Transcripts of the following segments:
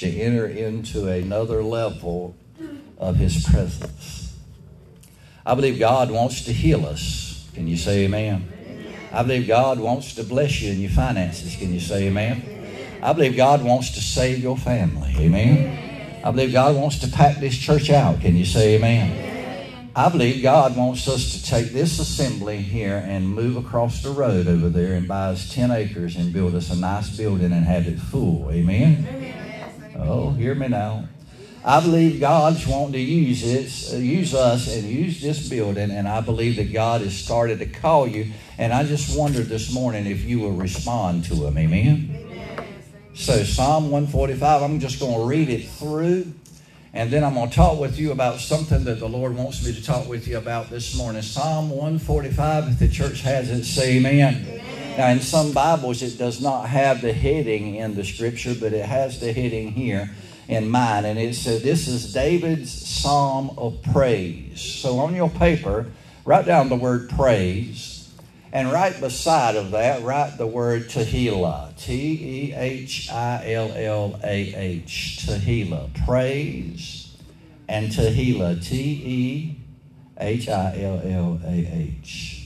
to enter into another level of His presence. I believe God wants to heal us. Can you say amen? I believe God wants to bless you in your finances. Can you say amen? I believe God wants to save your family. Amen. I believe God wants to pack this church out. Can you say amen? I believe God wants us to take this assembly here and move across the road over there and buy us 10 acres and build us a nice building and have it full. Amen? Oh, hear me now. I believe God's wanting to use it, uh, use us, and use this building, and I believe that God has started to call you. And I just wondered this morning if you will respond to Him. Amen. So Psalm 145, I'm just going to read it through. And then I'm going to talk with you about something that the Lord wants me to talk with you about this morning. Psalm 145, if the church has it, say amen. amen. Now, in some Bibles, it does not have the heading in the scripture, but it has the heading here in mine. And it says, This is David's Psalm of Praise. So on your paper, write down the word praise. And right beside of that, write the word Tehillah. T E H I L L A H. Tehillah. Praise and Tehillah. T E H I L L A H.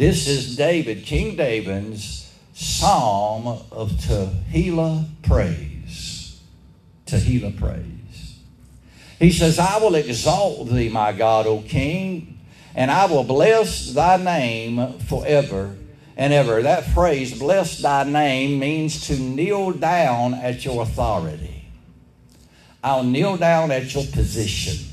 This is David, King David's psalm of Tehillah praise. Tehillah praise. He says, I will exalt thee, my God, O King and I will bless thy name forever and ever. That phrase, bless thy name, means to kneel down at your authority. I'll kneel down at your position.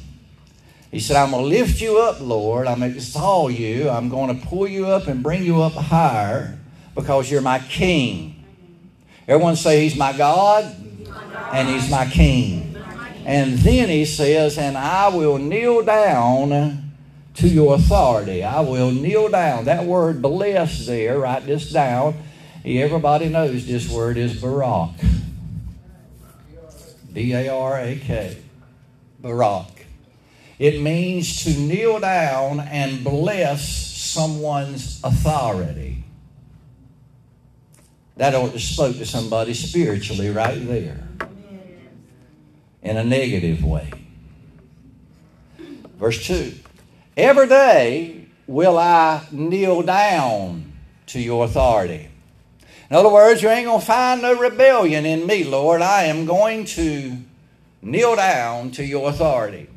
He said, I'm going to lift you up, Lord. I'm going to exalt you. I'm going to pull you up and bring you up higher because you're my king. Everyone say, He's my God and He's my king. And then he says, And I will kneel down to your authority. I will kneel down. That word bless there, write this down. Everybody knows this word is barak. B A R A K. Barak. It means to kneel down and bless someone's authority. That spoke to somebody spiritually right there in a negative way. Verse 2 Every day will I kneel down to your authority. In other words, you ain't going to find no rebellion in me, Lord. I am going to kneel down to your authority.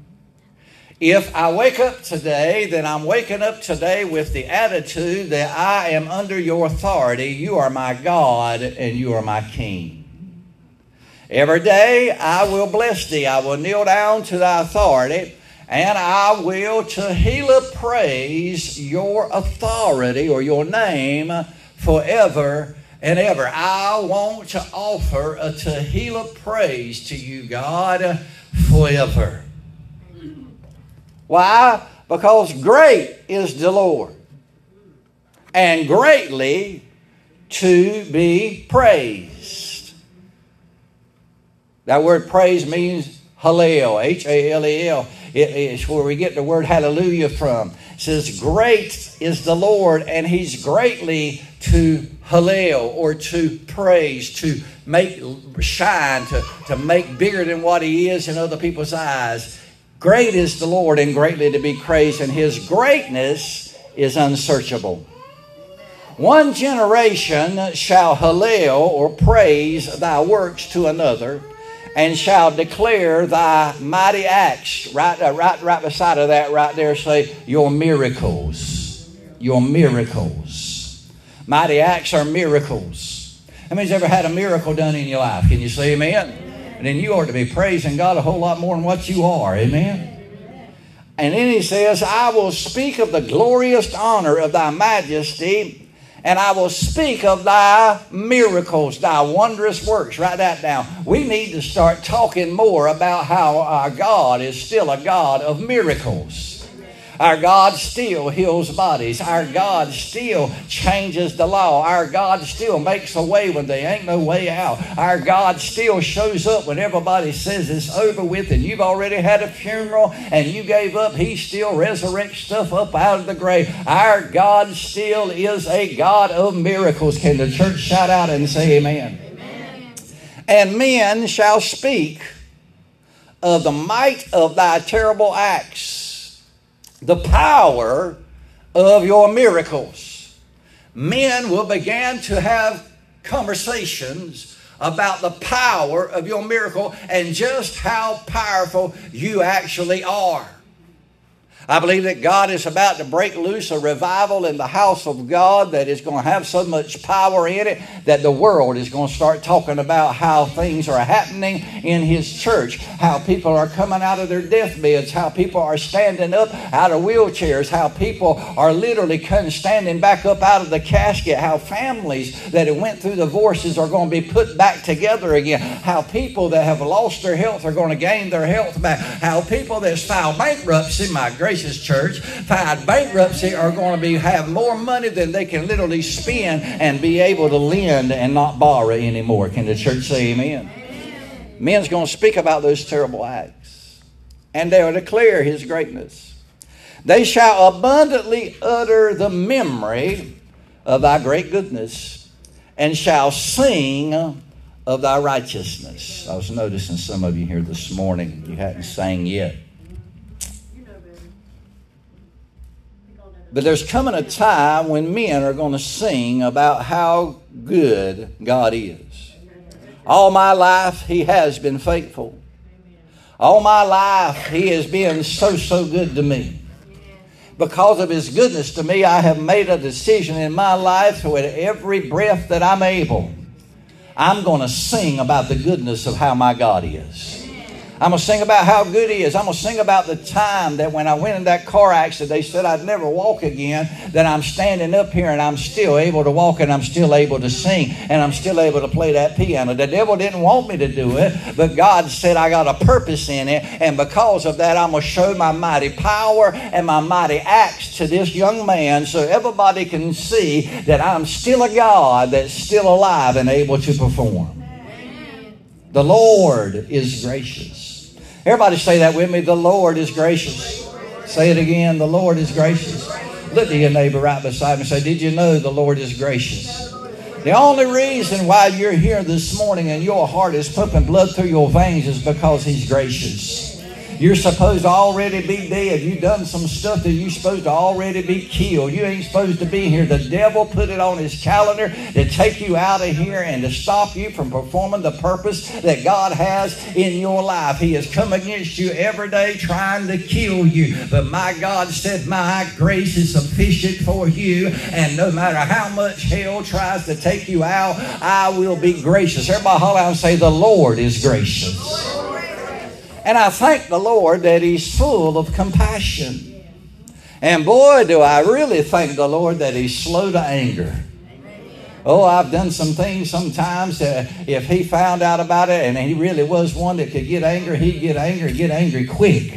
If I wake up today, then I'm waking up today with the attitude that I am under your authority. You are my God and you are my King. Every day I will bless thee. I will kneel down to thy authority and I will Tehillah praise your authority or your name forever and ever. I want to offer a Tehillah praise to you, God, forever. Why? Because great is the Lord, and greatly to be praised. That word praise means Hallel, H A L E L. It's where we get the word hallelujah from. It says, Great is the Lord, and He's greatly to hallel or to praise, to make shine, to, to make bigger than what He is in other people's eyes. Great is the Lord, and greatly to be praised, and His greatness is unsearchable. One generation shall hallel or praise thy works to another and shall declare thy mighty acts. Right, uh, right, right beside of that, right there, say your miracles. Your miracles. Mighty acts are miracles. How many's ever had a miracle done in your life? Can you say amen? And then you ought to be praising God a whole lot more than what you are. Amen. And then he says, I will speak of the glorious honor of thy majesty and I will speak of thy miracles, thy wondrous works. Write that down. We need to start talking more about how our God is still a God of miracles. Our God still heals bodies. Our God still changes the law. Our God still makes a way when there ain't no way out. Our God still shows up when everybody says it's over with and you've already had a funeral and you gave up. He still resurrects stuff up out of the grave. Our God still is a God of miracles. Can the church shout out and say amen? And men shall speak of the might of thy terrible acts, the power of your miracles. Men will begin to have conversations about the power of your miracle and just how powerful you actually are. I believe that God is about to break loose a revival in the house of God that is going to have so much power in it that the world is going to start talking about how things are happening in His church, how people are coming out of their deathbeds, how people are standing up out of wheelchairs, how people are literally standing back up out of the casket, how families that went through divorces are going to be put back together again, how people that have lost their health are going to gain their health back, how people that filed bankruptcy, my grace Gracious Church filed bankruptcy are going to be have more money than they can literally spend and be able to lend and not borrow anymore. Can the church say amen? amen. Men's going to speak about those terrible acts and they will declare his greatness. They shall abundantly utter the memory of thy great goodness and shall sing of thy righteousness. I was noticing some of you here this morning, you hadn't sang yet. But there's coming a time when men are going to sing about how good God is. All my life, He has been faithful. All my life, He has been so, so good to me. Because of His goodness to me, I have made a decision in my life with every breath that I'm able, I'm going to sing about the goodness of how my God is. I'm going to sing about how good He is. I'm going to sing about the time that when I went in that car accident, they said I'd never walk again. That I'm standing up here and I'm still able to walk and I'm still able to sing and I'm still able to play that piano. The devil didn't want me to do it, but God said I got a purpose in it. And because of that, I'm going to show my mighty power and my mighty acts to this young man so everybody can see that I'm still a God that's still alive and able to perform. The Lord is gracious. Everybody say that with me. The Lord is gracious. Say it again. The Lord is gracious. Look to your neighbor right beside me and say, Did you know the Lord is gracious? The only reason why you're here this morning and your heart is pumping blood through your veins is because He's gracious. You're supposed to already be dead. You've done some stuff that you're supposed to already be killed. You ain't supposed to be here. The devil put it on his calendar to take you out of here and to stop you from performing the purpose that God has in your life. He has come against you every day trying to kill you. But my God said, My grace is sufficient for you. And no matter how much hell tries to take you out, I will be gracious. Everybody holler out and say, The Lord is gracious. And I thank the Lord that He's full of compassion. And boy, do I really thank the Lord that He's slow to anger. Oh, I've done some things sometimes. Uh, if he found out about it and he really was one that could get angry, he'd get angry, get angry quick.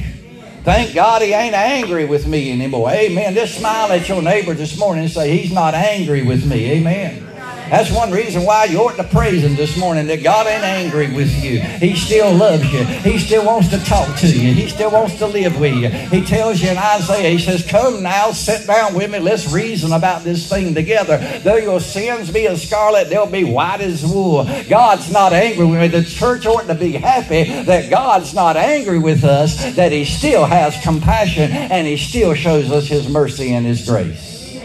Thank God he ain't angry with me anymore. Amen. Just smile at your neighbor this morning and say, He's not angry with me. Amen. That's one reason why you ought to praise Him this morning that God ain't angry with you. He still loves you. He still wants to talk to you. He still wants to live with you. He tells you in Isaiah, He says, Come now, sit down with me. Let's reason about this thing together. Though your sins be as scarlet, they'll be white as wool. God's not angry with me. The church ought to be happy that God's not angry with us, that He still has compassion and He still shows us His mercy and His grace.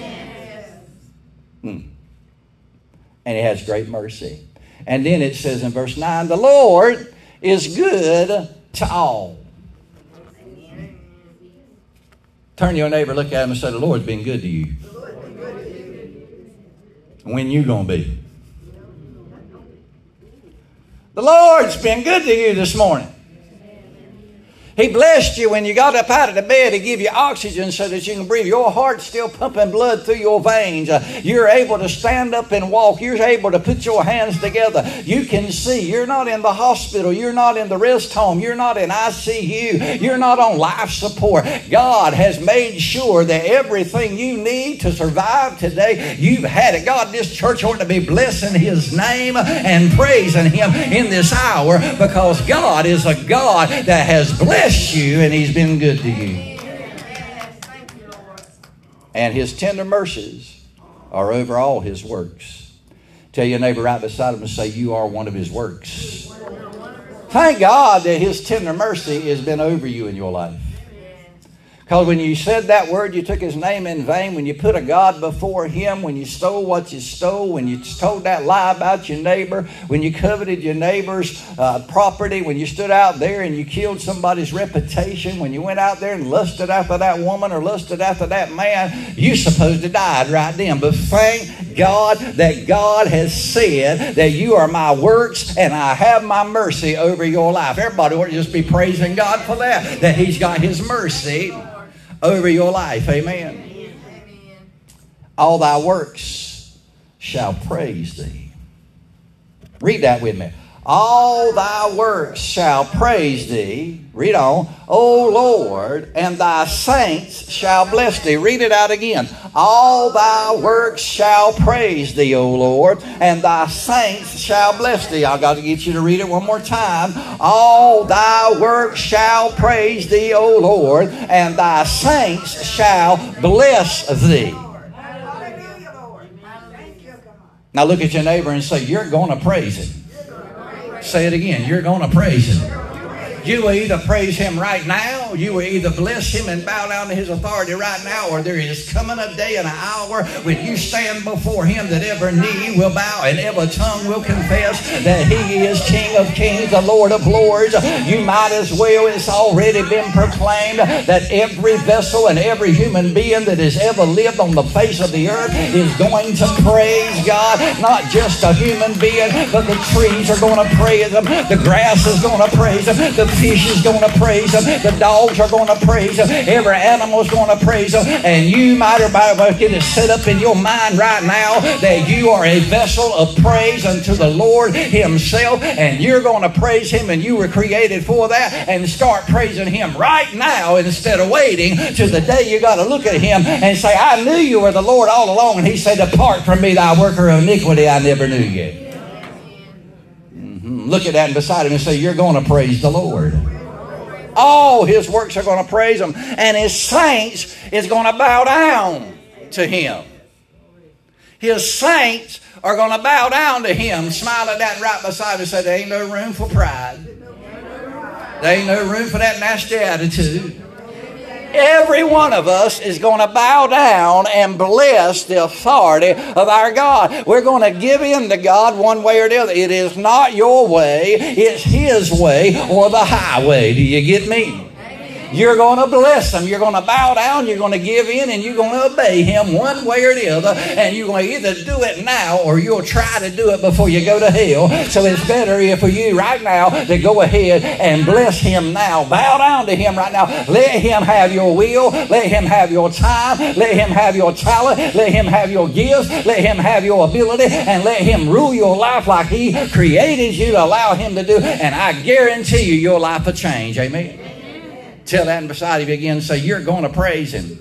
Hmm and he has great mercy. And then it says in verse 9, the Lord is good to all. Turn to your neighbor, look at him, and say, The Lord's been good to you. When you gonna be? The Lord's been good to you this morning. He blessed you when you got up out of the bed. He gave you oxygen so that you can breathe. Your heart's still pumping blood through your veins. Uh, you're able to stand up and walk. You're able to put your hands together. You can see. You're not in the hospital. You're not in the rest home. You're not in ICU. You're not on life support. God has made sure that everything you need to survive today, you've had it. God, this church ought to be blessing His name and praising Him in this hour because God is a God that has blessed you and He's been good to you. And His tender mercies are over all His works. Tell your neighbor right beside him and say, You are one of his works. Thank God that his tender mercy has been over you in your life. Because when you said that word, you took his name in vain. When you put a God before him, when you stole what you stole, when you told that lie about your neighbor, when you coveted your neighbor's uh, property, when you stood out there and you killed somebody's reputation, when you went out there and lusted after that woman or lusted after that man, you supposed to die right then. But thank God that God has said that you are my works and I have my mercy over your life. Everybody ought to just be praising God for that, that he's got his mercy over your life. Amen. All thy works shall praise thee. Read that with me. All thy works shall praise thee. Read on. O Lord, and thy saints shall bless thee. Read it out again. All thy works shall praise thee, O Lord, and thy saints shall bless thee. I've got to get you to read it one more time. All thy works shall praise thee, O Lord, and thy saints shall bless thee. Now look at your neighbor and say, You're going to praise it. Say it again. You're going to praise him. You will either praise him right now, you will either bless him and bow down to his authority right now, or there is coming a day and an hour when you stand before him that every knee will bow and every tongue will confess that he is King of kings, the Lord of lords. You might as well, it's already been proclaimed that every vessel and every human being that has ever lived on the face of the earth is going to praise God. Not just a human being, but the trees are going to praise him, the grass is going to praise him, the fish is going to praise him. The dogs are going to praise him. Every animal is going to praise him. And you might or might well get it set up in your mind right now that you are a vessel of praise unto the Lord himself. And you're going to praise him and you were created for that. And start praising him right now instead of waiting to the day you got to look at him and say, I knew you were the Lord all along. And he said, Depart from me, thou worker of iniquity, I never knew you. Look at that and beside him and say, You're going to praise the Lord. All his works are going to praise him, and his saints is going to bow down to him. His saints are going to bow down to him. Smile at that right beside him and say, There ain't no room for pride. There ain't no room for that nasty attitude. Every one of us is going to bow down and bless the authority of our God. We're going to give in to God one way or the other. It is not your way, it's His way or the highway. Do you get me? You're going to bless him. You're going to bow down. You're going to give in and you're going to obey him one way or the other. And you're going to either do it now or you'll try to do it before you go to hell. So it's better for you right now to go ahead and bless him now. Bow down to him right now. Let him have your will. Let him have your time. Let him have your talent. Let him have your gifts. Let him have your ability. And let him rule your life like he created you to allow him to do. And I guarantee you, your life will change. Amen. Tell that beside you again say, You're going to praise him.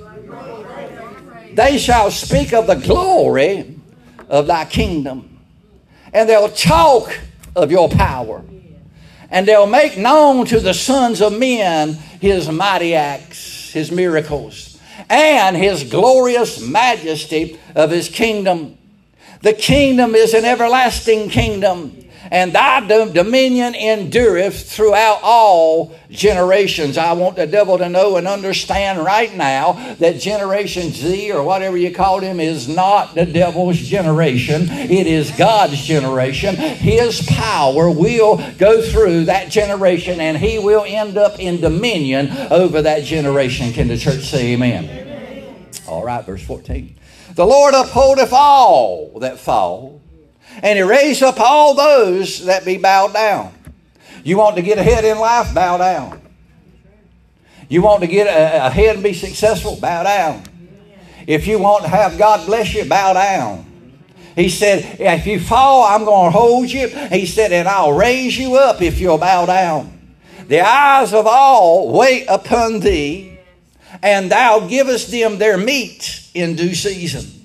They shall speak of the glory of thy kingdom, and they'll talk of your power, and they'll make known to the sons of men his mighty acts, his miracles, and his glorious majesty of his kingdom. The kingdom is an everlasting kingdom and thy dominion endureth throughout all generations. I want the devil to know and understand right now that Generation Z or whatever you call him is not the devil's generation. It is God's generation. His power will go through that generation and he will end up in dominion over that generation. Can the church say amen? All right, verse 14. The Lord upholdeth all that fall and he raised up all those that be bowed down. You want to get ahead in life? Bow down. You want to get ahead and be successful? Bow down. If you want to have God bless you, bow down. He said, If you fall, I'm going to hold you. He said, And I'll raise you up if you'll bow down. The eyes of all wait upon thee, and thou givest them their meat in due season.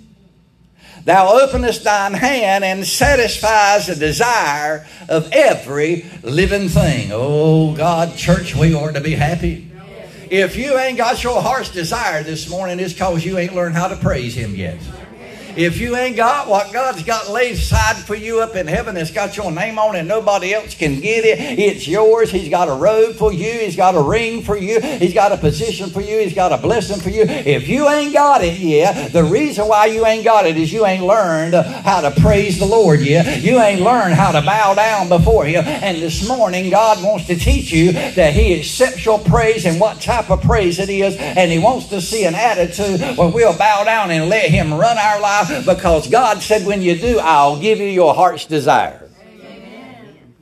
Thou openest thine hand and satisfies the desire of every living thing. Oh, God, church, we ought to be happy. If you ain't got your heart's desire this morning, it's because you ain't learned how to praise Him yet. If you ain't got what God's got laid aside for you up in heaven that's got your name on it, nobody else can get it. It's yours. He's got a robe for you. He's got a ring for you. He's got a position for you. He's got a blessing for you. If you ain't got it yet, the reason why you ain't got it is you ain't learned how to praise the Lord yet. You ain't learned how to bow down before Him. And this morning, God wants to teach you that He accepts your praise and what type of praise it is. And He wants to see an attitude where we'll bow down and let Him run our life because God said, when you do, I'll give you your heart's desire.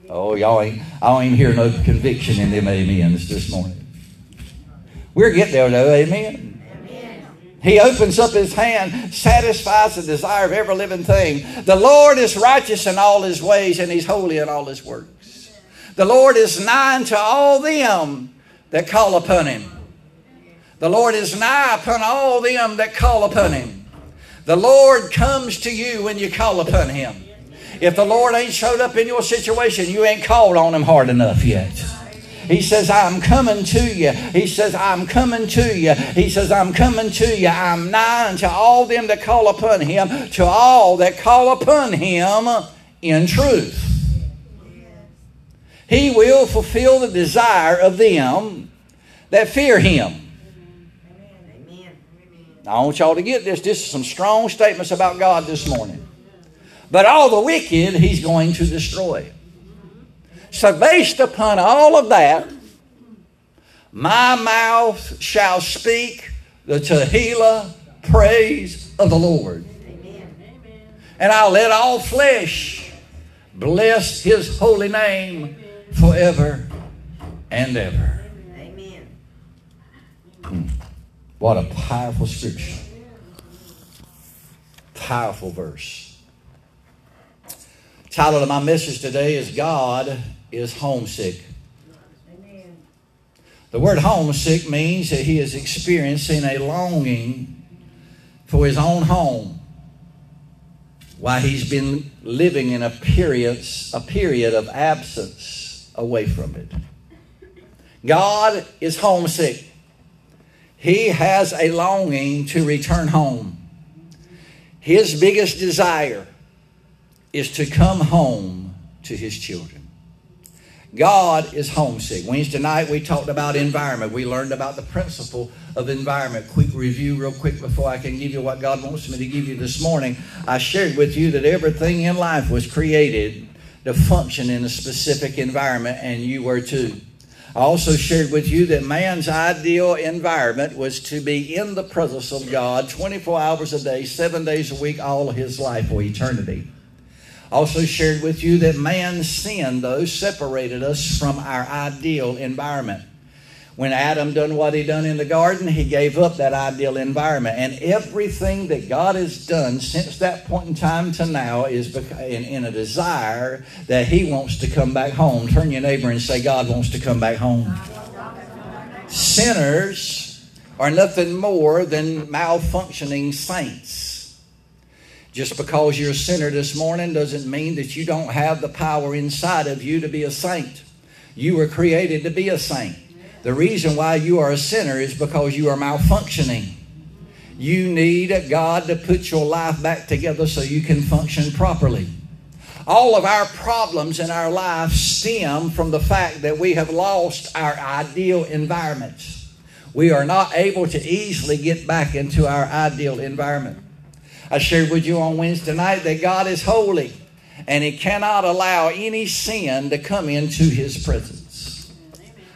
Oh, y'all ain't, I don't even hear no conviction in them amens this morning. We're getting there though, amen. He opens up his hand, satisfies the desire of every living thing. The Lord is righteous in all his ways, and he's holy in all his works. The Lord is nigh unto all them that call upon him. The Lord is nigh upon all them that call upon him. The Lord comes to you when you call upon him. If the Lord ain't showed up in your situation, you ain't called on him hard enough yet. He says, I'm coming to you. He says, I'm coming to you. He says, I'm coming to you. I'm nigh unto all them that call upon him, to all that call upon him in truth. He will fulfill the desire of them that fear him. I want y'all to get this. This is some strong statements about God this morning. But all the wicked, he's going to destroy. So, based upon all of that, my mouth shall speak the Tehillah praise of the Lord. And I'll let all flesh bless his holy name forever and ever. Amen. Hmm. What a powerful scripture. Powerful verse. Title of my message today is God is homesick. Amen. The word homesick means that he is experiencing a longing for his own home while he's been living in a period, a period of absence away from it. God is homesick. He has a longing to return home. His biggest desire is to come home to his children. God is homesick. Wednesday night we talked about environment. We learned about the principle of environment. Quick review, real quick, before I can give you what God wants me to give you this morning. I shared with you that everything in life was created to function in a specific environment, and you were too. I also shared with you that man's ideal environment was to be in the presence of God 24 hours a day, seven days a week, all of his life or eternity also shared with you that man's sin, though, separated us from our ideal environment. When Adam done what he done in the garden, he gave up that ideal environment. And everything that God has done since that point in time to now is in, in a desire that he wants to come back home. Turn your neighbor and say, God wants to come back home. Sinners are nothing more than malfunctioning saints. Just because you're a sinner this morning doesn't mean that you don't have the power inside of you to be a saint. You were created to be a saint. The reason why you are a sinner is because you are malfunctioning. You need a God to put your life back together so you can function properly. All of our problems in our life stem from the fact that we have lost our ideal environments. We are not able to easily get back into our ideal environment. I shared with you on Wednesday night that God is holy and He cannot allow any sin to come into His presence.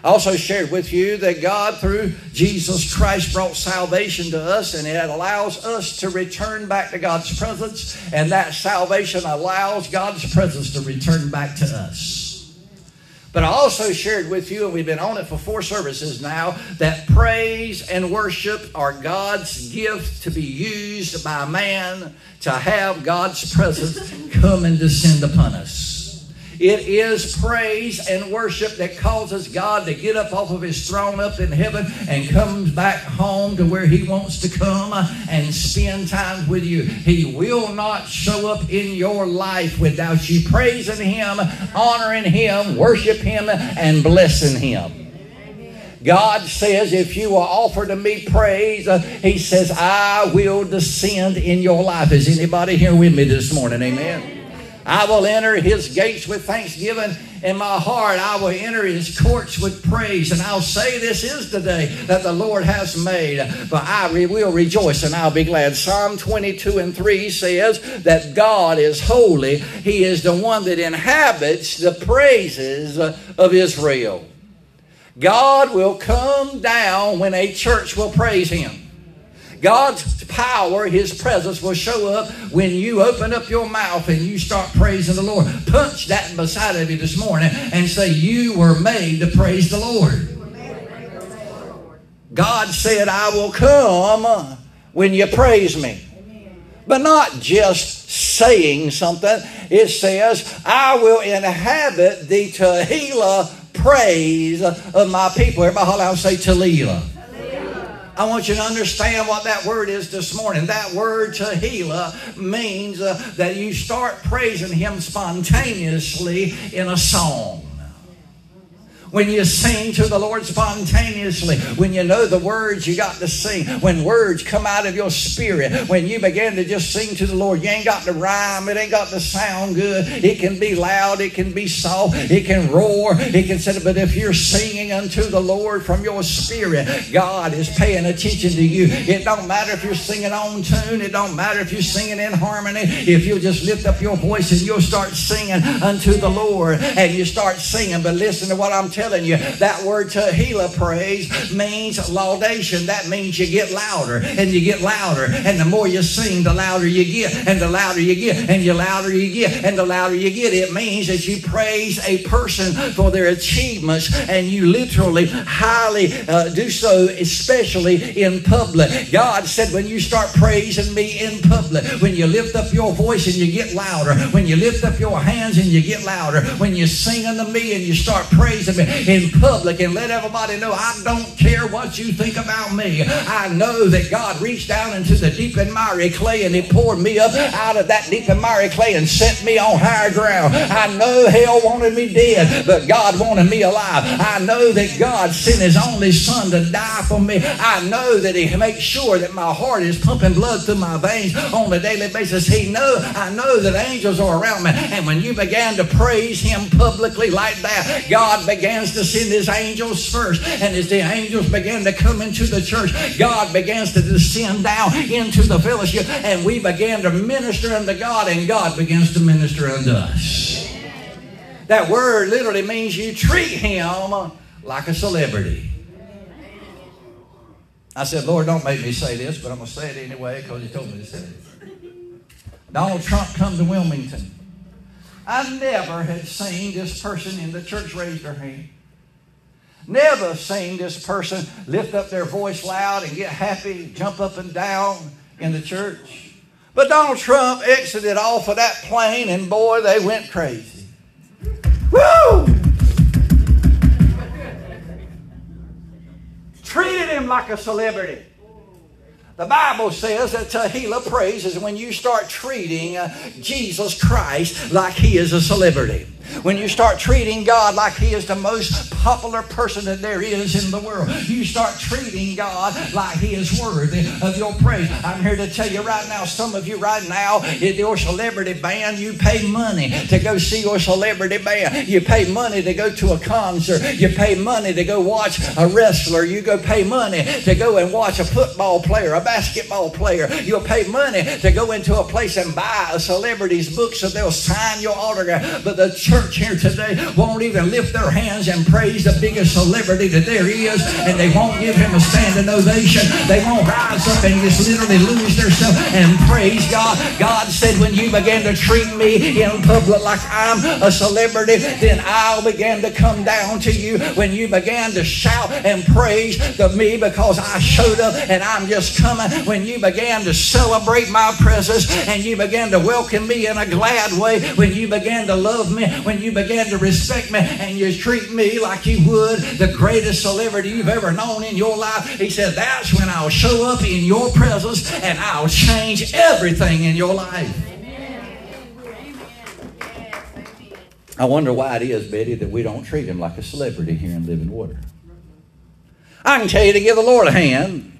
I also shared with you that God, through Jesus Christ, brought salvation to us, and it allows us to return back to God's presence, and that salvation allows God's presence to return back to us. But I also shared with you, and we've been on it for four services now, that praise and worship are God's gift to be used by man to have God's presence come and descend upon us. It is praise and worship that causes God to get up off of his throne up in heaven and comes back home to where he wants to come and spend time with you. He will not show up in your life without you praising him, honoring him, worship him, and blessing him. God says, if you will offer to me praise, uh, He says, I will descend in your life. Is anybody here with me this morning? Amen. I will enter his gates with thanksgiving in my heart. I will enter his courts with praise. And I'll say, This is the day that the Lord has made. But I will rejoice and I'll be glad. Psalm 22 and 3 says that God is holy. He is the one that inhabits the praises of Israel. God will come down when a church will praise him. God's power, His presence will show up when you open up your mouth and you start praising the Lord. Punch that beside of you this morning and say, You were made to praise the Lord. God said, I will come when you praise me. But not just saying something. It says, I will inhabit the Tehillah praise of my people. Everybody holler out say Tehillah. I want you to understand what that word is this morning. That word Tehillah means uh, that you start praising Him spontaneously in a song when you sing to the Lord spontaneously, when you know the words you got to sing, when words come out of your spirit, when you begin to just sing to the Lord, you ain't got to rhyme, it ain't got to sound good. It can be loud, it can be soft, it can roar, it can say, but if you're singing unto the Lord from your spirit, God is paying attention to you. It don't matter if you're singing on tune, it don't matter if you're singing in harmony. If you just lift up your voice and you'll start singing unto the Lord and you start singing, but listen to what I'm telling telling you, that word Tehillah praise means laudation. That means you get louder and you get louder. And the more you sing, the louder you get. And the louder you get. And the louder you get. And the louder you get. It means that you praise a person for their achievements and you literally highly uh, do so, especially in public. God said, when you start praising me in public, when you lift up your voice and you get louder, when you lift up your hands and you get louder, when you sing unto me and you start praising me, in public and let everybody know I don't care what you think about me. I know that God reached down into the deep and miry clay and He poured me up out of that deep and miry clay and set me on higher ground. I know hell wanted me dead, but God wanted me alive. I know that God sent His only Son to die for me. I know that He makes sure that my heart is pumping blood through my veins on a daily basis. He know I know that angels are around me. And when you began to praise Him publicly like that, God begins to send his angels first. And as the angels began to come into the church, God begins to descend down into the fellowship. And we began to minister unto God, and God begins to minister unto us. That word literally means you treat him like a celebrity. I said, Lord, don't make me say this, but I'm going to say it anyway because you told me to say it. Donald Trump comes to Wilmington. I never had seen this person in the church raise their hand. Never seen this person lift up their voice loud and get happy, jump up and down in the church. But Donald Trump exited off of that plane, and boy, they went crazy. Woo! Treated him like a celebrity. The Bible says that Tehillah praise is when you start treating uh, Jesus Christ like he is a celebrity. When you start treating God like He is the most popular person that there is in the world, you start treating God like He is worthy of your praise. I'm here to tell you right now, some of you right now, your celebrity band, you pay money to go see your celebrity band. You pay money to go to a concert. You pay money to go watch a wrestler. You go pay money to go and watch a football player, basketball player. You'll pay money to go into a place and buy a celebrity's book so they'll sign your autograph. But the church here today won't even lift their hands and praise the biggest celebrity that there is, and they won't give him a standing ovation. They won't rise up and just literally lose themselves and praise God. God said, when you began to treat me in public like I'm a celebrity, then I'll begin to come down to you. When you began to shout and praise to me because I showed up and I'm just coming, when you began to celebrate my presence and you began to welcome me in a glad way, when you began to love me, when you began to respect me and you treat me like you would the greatest celebrity you've ever known in your life, he said, that's when I'll show up in your presence and I'll change everything in your life. I wonder why it is, Betty, that we don't treat him like a celebrity here in Living Water. I can tell you to give the Lord a hand.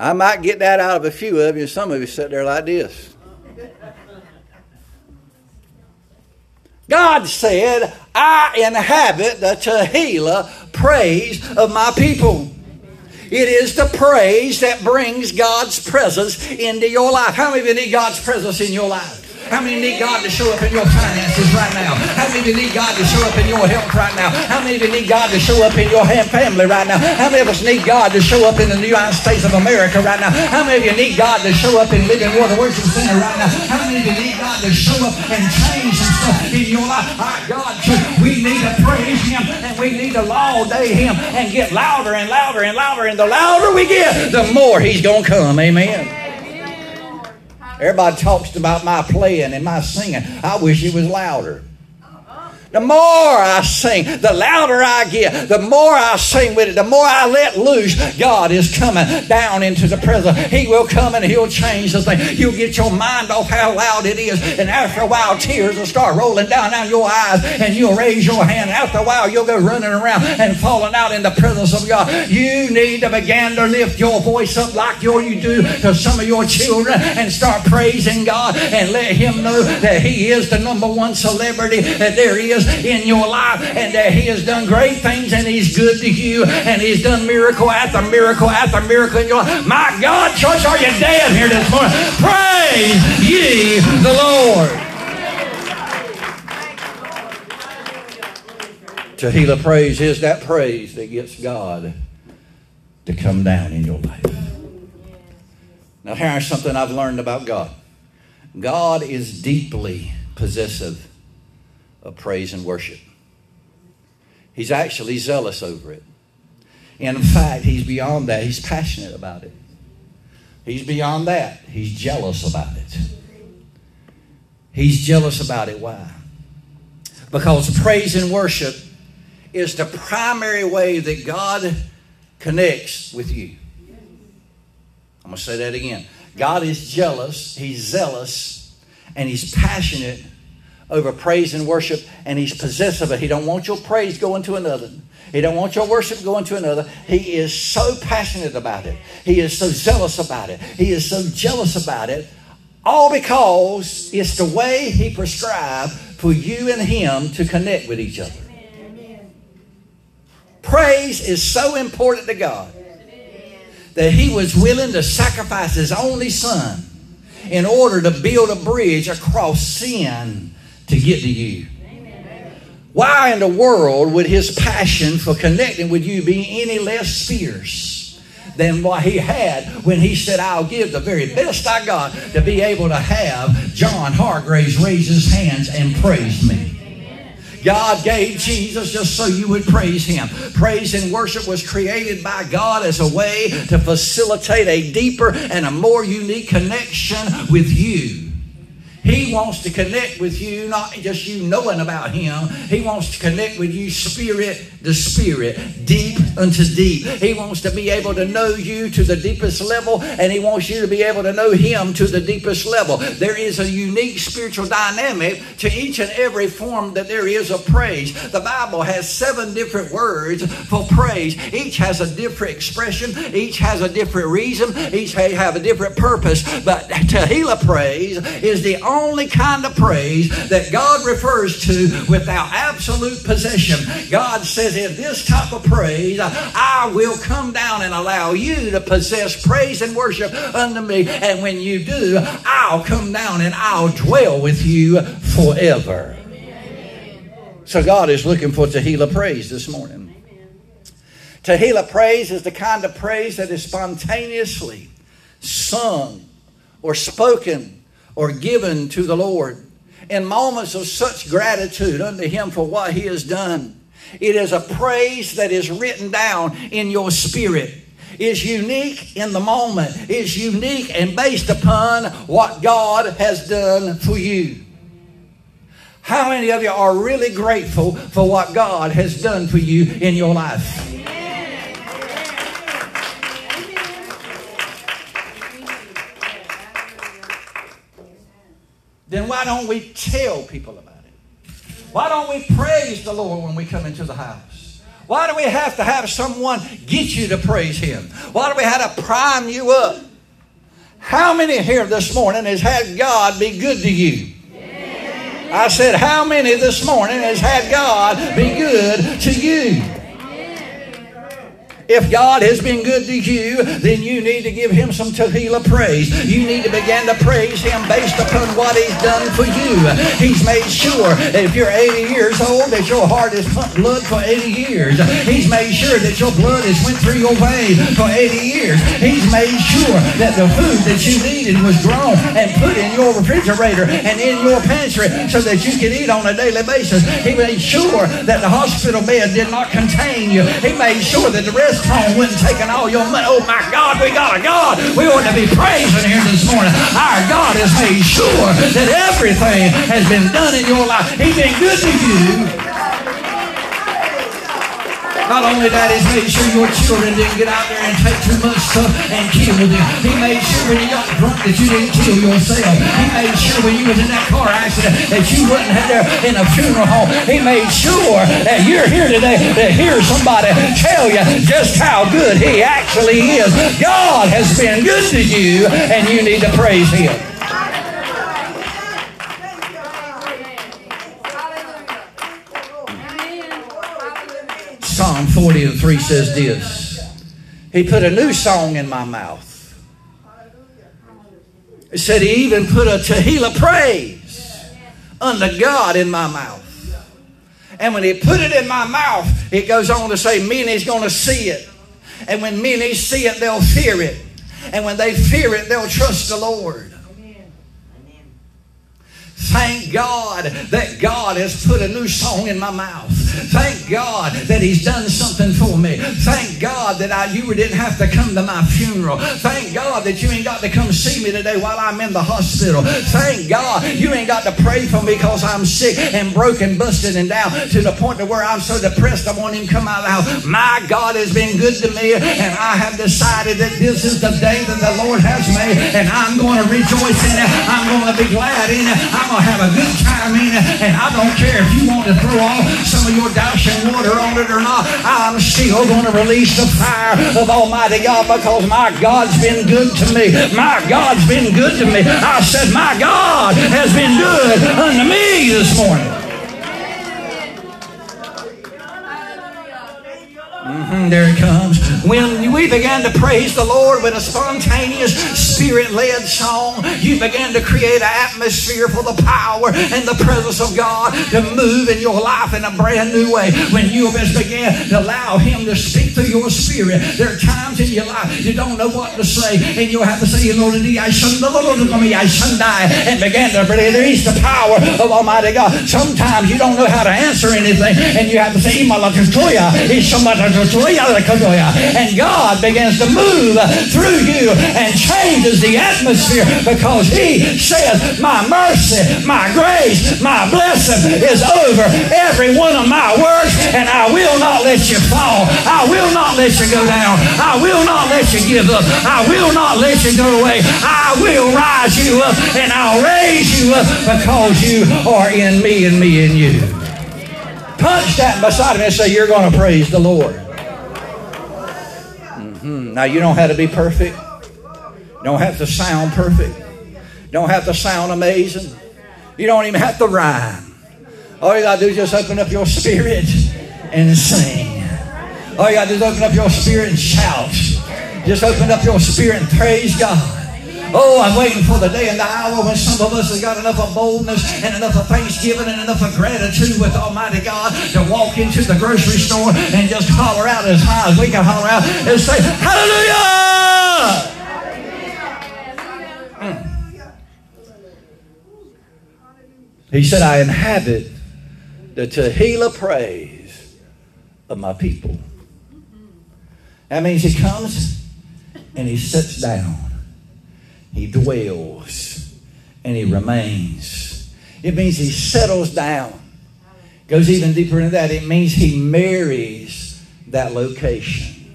I might get that out of a few of you. Some of you sit there like this. God said, I inhabit the Tehillah praise of my people. It is the praise that brings God's presence into your life. How many of you need God's presence in your life? How many need God to show up in your finances right now? How many need God to show up in your health right now? How many of you need God to show up in your family right now? How many of us need God to show up in the United States of America right now? How many of you need God to show up in Living Water Worship Center right now? How many of you need God to show up and change some stuff in your life? Our God, we need to praise Him and we need to laud Him and get louder and louder and louder. And the louder we get, the more He's going to come. Amen. Everybody talks about my playing and my singing. I wish it was louder. The more I sing, the louder I get, the more I sing with it, the more I let loose, God is coming down into the presence. He will come and He'll change the thing. You'll get your mind off how loud it is, and after a while, tears will start rolling down down your eyes, and you'll raise your hand. After a while, you'll go running around and falling out in the presence of God. You need to begin to lift your voice up like you do to some of your children and start praising God and let Him know that He is the number one celebrity that there is in your life and that He has done great things and He's good to you and He's done miracle after miracle after miracle in your life. My God, church, are you dead here this morning? Praise ye the Lord. Tehillah praise is that praise that gets God to come down in your life. Now, here's something I've learned about God God is deeply possessive of praise and worship. He's actually zealous over it. And in fact, he's beyond that. He's passionate about it. He's beyond that. He's jealous about it. He's jealous about it. Why? Because praise and worship is the primary way that God connects with you. I'm going to say that again. God is jealous, He's zealous, and He's passionate over praise and worship, and he's possessive of it. He don't want your praise going to another. He don't want your worship going to another. He is so passionate about it. He is so zealous about it. He is so jealous about it. All because it's the way he prescribed for you and him to connect with each other. Praise is so important to God that he was willing to sacrifice his only son in order to build a bridge across sin to get to you. Why in the world would his passion for connecting with you be any less fierce than what he had when he said, I'll give the very best I got to be able to have John Hargraves raise his hands and praise me? God gave Jesus just so you would praise Him. Praise and worship was created by God as a way to facilitate a deeper and a more unique connection with you. He wants to connect with you, not just you knowing about Him. He wants to connect with you spirit to spirit, deep unto deep. He wants to be able to know you to the deepest level, and He wants you to be able to know Him to the deepest level. There is a unique spiritual dynamic to each and every form that there is of praise. The Bible has seven different words for praise. Each has a different expression, each has a different reason, each have a different purpose. But Tehillah praise is the only kind of praise that God refers to without absolute possession. God says, in this type of praise, I will come down and allow you to possess praise and worship unto me. And when you do, I'll come down and I'll dwell with you forever. So God is looking for Tehillah praise this morning. Tehillah praise is the kind of praise that is spontaneously sung or spoken or given to the Lord in moments of such gratitude unto Him for what He has done. It is a praise that is written down in your spirit. Is unique in the moment, is unique and based upon what God has done for you. How many of you are really grateful for what God has done for you in your life? then why don't we tell people about it? Why don't we praise the Lord when we come into the house? Why do we have to have someone get you to praise Him? Why do we have to prime you up? How many here this morning has had God be good to you? I said, How many this morning has had God be good to you? If God has been good to you, then you need to give Him some Tehillah praise. You need to begin to praise Him based upon what He's done for you. He's made sure that if you're 80 years old, that your heart has pumped blood for 80 years. He's made sure that your blood has went through your veins for 80 years. He's made sure that the food that you needed was grown and put in your refrigerator and in your pantry so that you could eat on a daily basis. He made sure that the hospital bed did not contain you. He made sure that the rest went and taken all your money. Oh my God, we got a God. We ought to be praising here this morning. Our God has made sure that everything has been done in your life. He's been good to you. Not only that, He's made sure your children didn't get out there and take too much stuff and kill them. He made sure when you got drunk that you didn't kill yourself. He made sure when you was in that car accident that you wasn't there in a funeral home. He made sure that you're here today to hear somebody tell you just how good He actually is. God has been good to you, and you need to praise Him. 40 and 3 says this He put a new song in my mouth. It said he even put a Tehillah praise unto God in my mouth. And when he put it in my mouth, it goes on to say, many's going to see it. And when many see it, they'll fear it. And when they fear it, they'll trust the Lord. Thank God that God has put a new song in my mouth. Thank God that He's done something for me. Thank that I, you didn't have to come to my funeral. Thank God that you ain't got to come see me today while I'm in the hospital. Thank God you ain't got to pray for me because I'm sick and broken, busted, and down to the point to where I'm so depressed I won't even come out of the house. My God has been good to me, and I have decided that this is the day that the Lord has made, and I'm going to rejoice in it. I'm going to be glad in it. I'm going to have a good time in it, and I don't care if you want to throw off some of your dousing water on it or not. I'm still going to release the fire of Almighty God because my God's been good to me. My God's been good to me. I said, My God has been good unto me this morning. Mm-hmm, Mm-hmm, there it comes. When we began to praise the Lord with a spontaneous, spirit led song, you began to create an atmosphere for the power and the presence of God to move in your life in a brand new way. When you just began to allow Him to speak through your spirit, there are times in your life you don't know what to say, and you'll have to say, Lord, I shouldn't, Lord, I shouldn't die, and begin to release the power of Almighty God. Sometimes you don't know how to answer anything, and you have to say, and God begins to move through you and changes the atmosphere because He says, My mercy, my grace, my blessing is over every one of my works, and I will not let you fall. I will not let you go down. I will not let you give up. I will not let you go away. I will rise you up and I'll raise you up because you are in me and me in you. Punch that beside him and say, You're going to praise the Lord. Mm-hmm. Now, you don't have to be perfect. You don't have to sound perfect. You don't have to sound amazing. You don't even have to rhyme. All you got to do is just open up your spirit and sing. All you got to do is open up your spirit and shout. Just open up your spirit and praise God. Oh, I'm waiting for the day and the hour when some of us has got enough of boldness and enough of thanksgiving and enough of gratitude with Almighty God to walk into the grocery store and just holler out as high as we can holler out and say, Hallelujah! Mm. He said, I inhabit the Tehillah praise of my people. That means he comes and he sits down he dwells and he remains. It means he settles down. Goes even deeper into that. It means he marries that location.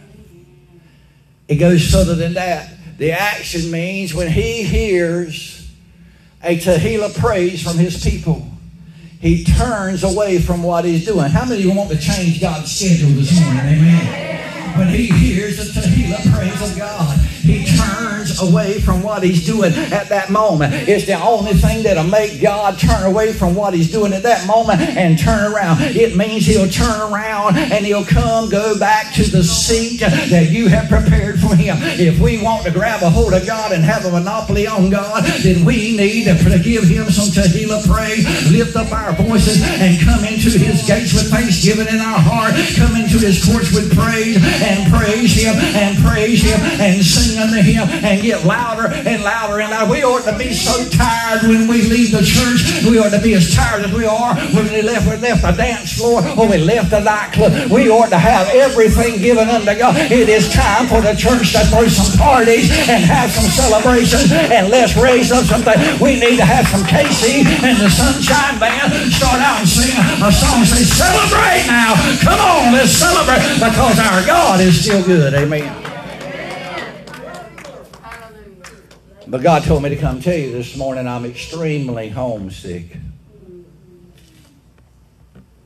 It goes further than that. The action means when he hears a Tehillah praise from his people, he turns away from what he's doing. How many of you want to change God's schedule this morning? Amen. When he hears the Tehillah praise of God, he turns away from what he's doing at that moment. It's the only thing that'll make God turn away from what he's doing at that moment and turn around. It means he'll turn around and he'll come, go back to the seat that you have prepared for him. If we want to grab a hold of God and have a monopoly on God, then we need to give him some Tehillah praise, lift up our voices, and come into his gates with thanksgiving in our heart, come into his courts with praise, and praise him, and praise him, and sing unto him and get louder and louder and louder. We ought to be so tired when we leave the church. We ought to be as tired as we are when we left, we left the dance floor or we left the nightclub. We ought to have everything given unto God. It is time for the church to throw some parties and have some celebrations and let's raise up something. We need to have some KC and the Sunshine Band start out and sing a song say, celebrate now. Come on, let's celebrate because our God is still good. Amen. But God told me to come tell you this morning I'm extremely homesick.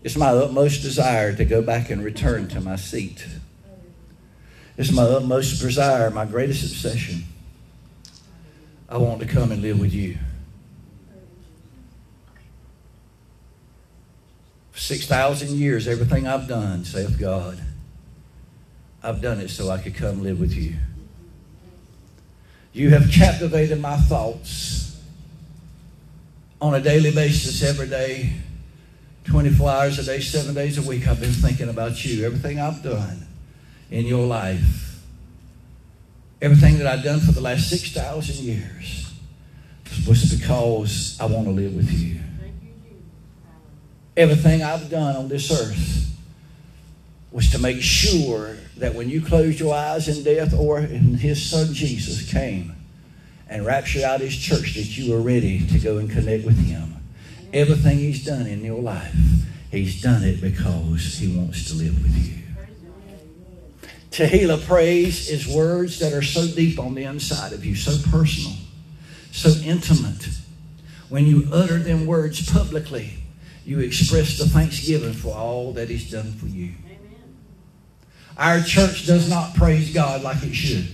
It's my utmost desire to go back and return to my seat. It's my utmost desire, my greatest obsession. I want to come and live with you. 6,000 years, everything I've done, saith God, I've done it so I could come live with you. You have captivated my thoughts on a daily basis, every day, 24 hours a day, seven days a week. I've been thinking about you, everything I've done in your life, everything that I've done for the last 6,000 years was because I want to live with you. Everything I've done on this earth was to make sure that when you closed your eyes in death or in his son Jesus came and raptured out his church that you were ready to go and connect with him. Everything he's done in your life, he's done it because he wants to live with you. Tehillah praise is words that are so deep on the inside of you, so personal, so intimate. When you utter them words publicly, you express the thanksgiving for all that he's done for you. Our church does not praise God like it should.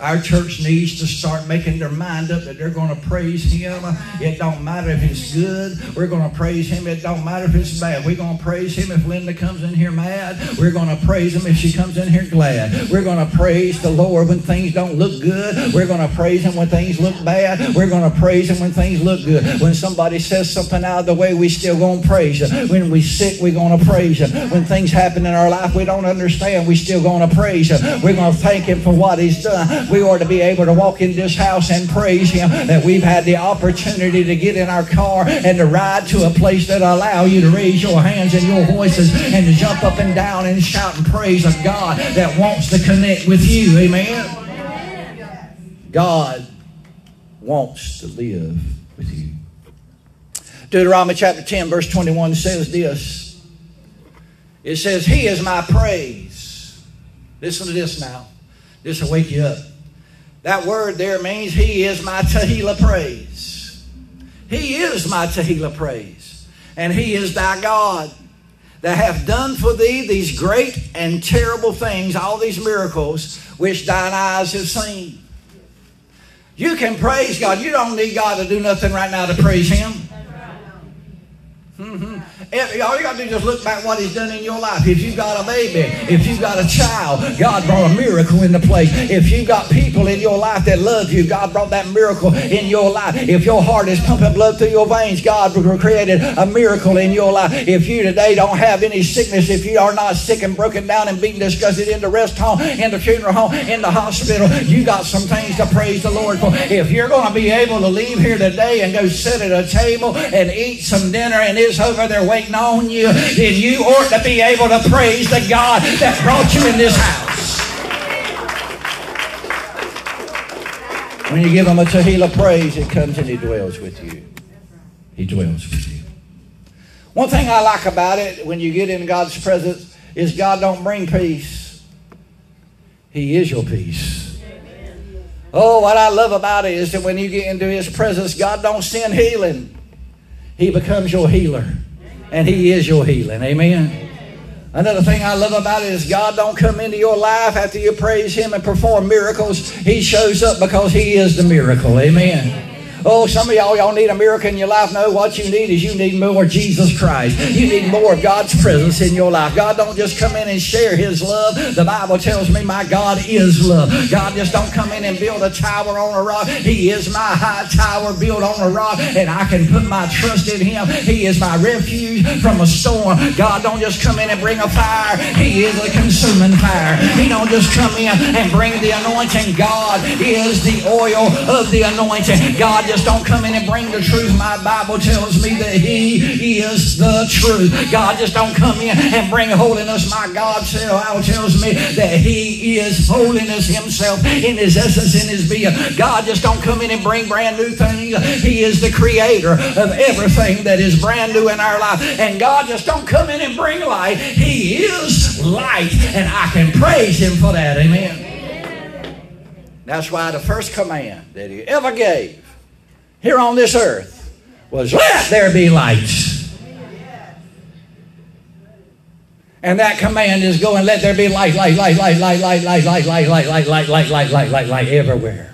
Our church needs to start making their mind up that they're going to praise Him. It don't matter if it's good. We're going to praise Him. It don't matter if it's bad. We're going to praise Him if Linda comes in here mad. We're going to praise Him if she comes in here glad. We're going to praise the Lord when things don't look good. We're going to praise Him when things look bad. We're going to praise Him when things look good. When somebody says something out of the way, we still going to praise Him. When we sick, we're going to praise Him. When things happen in our life we don't understand, we still going to praise Him. We're going to thank Him for what He's done we ought to be able to walk in this house and praise Him that we've had the opportunity to get in our car and to ride to a place that allow you to raise your hands and your voices and to jump up and down and shout and praise a God that wants to connect with you. Amen. God wants to live with you. Deuteronomy chapter 10, verse 21 says this. It says, He is my praise. Listen to this now. This will wake you up. That word there means He is my Tehillah praise. He is my Tehillah praise. And He is thy God that hath done for thee these great and terrible things, all these miracles which thine eyes have seen. You can praise God. You don't need God to do nothing right now to praise Him. Mm-hmm. All you got to do is just look back what He's done in your life. If you've got a baby, if you've got a child, God brought a miracle into place. If you've got people in your life that love you, God brought that miracle in your life. If your heart is pumping blood through your veins, God created a miracle in your life. If you today don't have any sickness, if you are not sick and broken down and being disgusted in the rest home, in the funeral home, in the hospital, you got some things to praise the Lord for. If you're going to be able to leave here today and go sit at a table and eat some dinner and is over there waiting on you, then you ought to be able to praise the God that brought you in this house. When you give him a Tehillah praise, it comes and he dwells with you. He dwells with you. One thing I like about it when you get in God's presence is God don't bring peace. He is your peace. Oh, what I love about it is that when you get into His presence, God don't send healing. He becomes your healer. And He is your healing. Amen. Another thing I love about it is God don't come into your life after you praise Him and perform miracles. He shows up because He is the miracle. Amen. Oh, some of y'all, y'all need a miracle in your life. No, what you need is you need more Jesus Christ. You need more of God's presence in your life. God don't just come in and share His love. The Bible tells me my God is love. God just don't come in and build a tower on a rock. He is my high tower built on a rock, and I can put my trust in Him. He is my refuge from a storm. God don't just come in and bring a fire. He is a consuming fire. He don't just come in and bring the anointing. God is the oil of the anointing. God just just don't come in and bring the truth. My Bible tells me that He is the truth. God just don't come in and bring holiness. My God tells me that He is holiness Himself in His essence, in His being. God just don't come in and bring brand new things. He is the creator of everything that is brand new in our life. And God just don't come in and bring light. He is light. And I can praise Him for that. Amen. That's why the first command that He ever gave here on this earth was let there be light. And that command is going, let there be light, light, light, light, light, light, light, light, light, light, light, light, light, light, light, light, light, everywhere.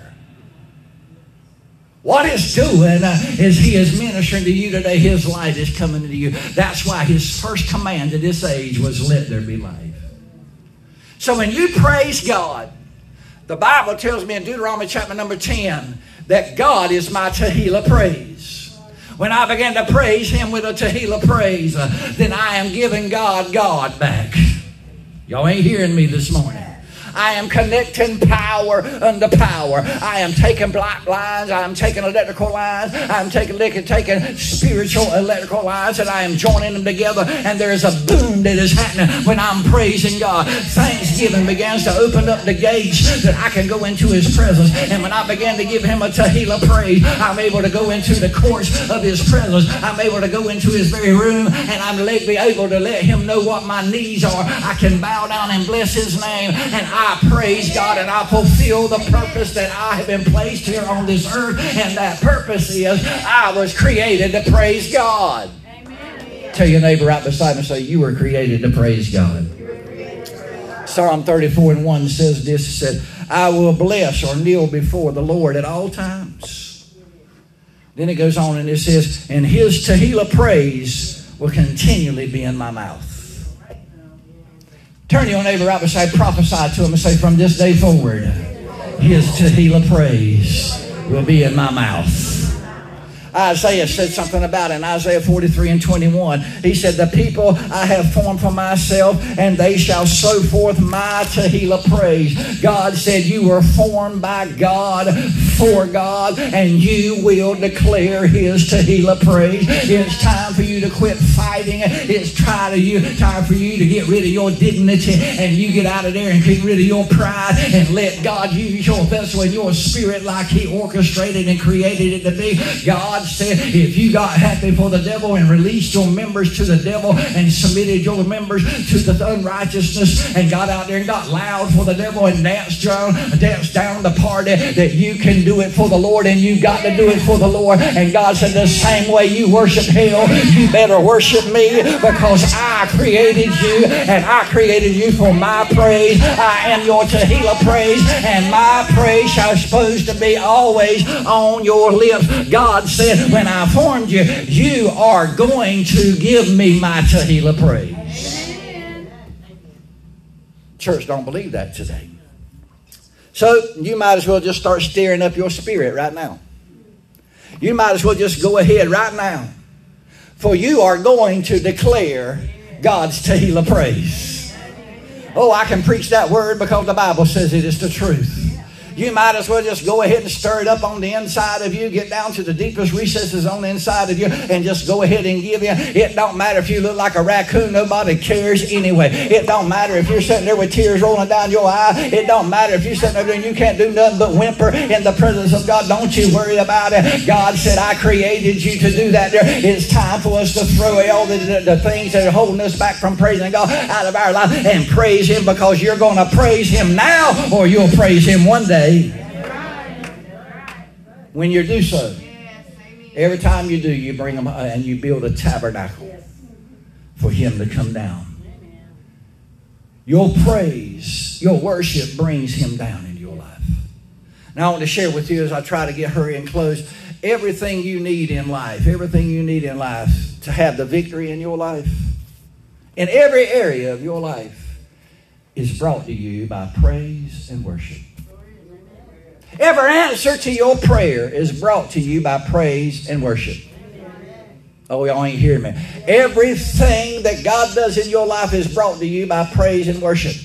What it's doing uh, is He is ministering to you today. His light is coming to you. That's why His first command to this age was, let there be light. So when you praise God, the Bible tells me in Deuteronomy chapter number 10 that God is my Tehillah praise. When I begin to praise Him with a Tehillah praise, uh, then I am giving God God back. Y'all ain't hearing me this morning. I am connecting power unto power. I am taking black lines. I am taking electrical lines. I am taking, taking spiritual electrical lines and I am joining them together. And there is a boom that is happening when I'm praising God. Thanksgiving begins to open up the gates that I can go into His presence. And when I begin to give Him a Tehillah praise, I'm able to go into the courts of His presence. I'm able to go into His very room and I'm able to let Him know what my needs are. I can bow down and bless His name and I I praise God and I fulfill the purpose that I have been placed here on this earth. And that purpose is I was created to praise God. Amen. Tell your neighbor right beside me, say, You were created to praise God. Psalm 34 and 1 says this it said, I will bless or kneel before the Lord at all times. Then it goes on and it says, And his Tehillah praise will continually be in my mouth. Turn your neighbor right beside, prophesy to him and say, From this day forward, his Tehillah praise will be in my mouth. Isaiah said something about it in Isaiah 43 and 21. He said, The people I have formed for myself, and they shall show forth my Tehillah praise. God said, You were formed by God for God, and you will declare His Tehillah praise. It's time for you to quit fighting. It's time, to you, time for you to get rid of your dignity and you get out of there and get rid of your pride and let God use your vessel and your spirit like He orchestrated and created it to be. God God said, if you got happy for the devil and released your members to the devil and submitted your members to the unrighteousness and got out there and got loud for the devil and danced down, danced down the party, that you can do it for the Lord and you've got to do it for the Lord. And God said, the same way you worship hell, you better worship me because I created you and I created you for my praise. I am your Tehillah praise and my praise shall supposed to be always on your lips. God said, said, when I formed you, you are going to give me my Tehillah praise. Church don't believe that today. So you might as well just start stirring up your spirit right now. You might as well just go ahead right now. For you are going to declare God's Tehillah praise. Oh, I can preach that word because the Bible says it is the truth you might as well just go ahead and stir it up on the inside of you, get down to the deepest recesses on the inside of you, and just go ahead and give you. It don't matter if you look like a raccoon, nobody cares anyway. It don't matter if you're sitting there with tears rolling down your eye. It don't matter if you're sitting there and you can't do nothing but whimper in the presence of God. Don't you worry about it. God said, I created you to do that. It's time for us to throw all the, the, the things that are holding us back from praising God out of our life and praise Him because you're going to praise Him now or you'll praise Him one day. When you do so, every time you do, you bring them uh, and you build a tabernacle for Him to come down. Your praise, your worship brings Him down in your life. Now, I want to share with you as I try to get hurry and close everything you need in life, everything you need in life to have the victory in your life, in every area of your life, is brought to you by praise and worship. Every answer to your prayer is brought to you by praise and worship. Oh, y'all ain't hearing me. Everything that God does in your life is brought to you by praise and worship.